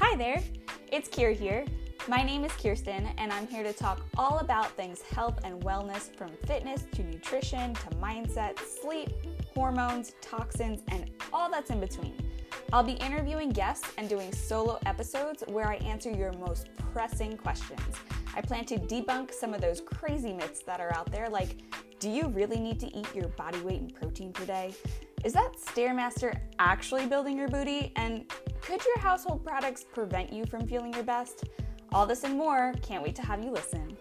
Hi there, it's Kier here. My name is Kirsten, and I'm here to talk all about things health and wellness from fitness to nutrition to mindset, sleep, hormones, toxins, and all that's in between. I'll be interviewing guests and doing solo episodes where I answer your most pressing questions. I plan to debunk some of those crazy myths that are out there, like do you really need to eat your body weight in protein per day? Is that Stairmaster actually building your booty? And could your household products prevent you from feeling your best? All this and more. Can't wait to have you listen.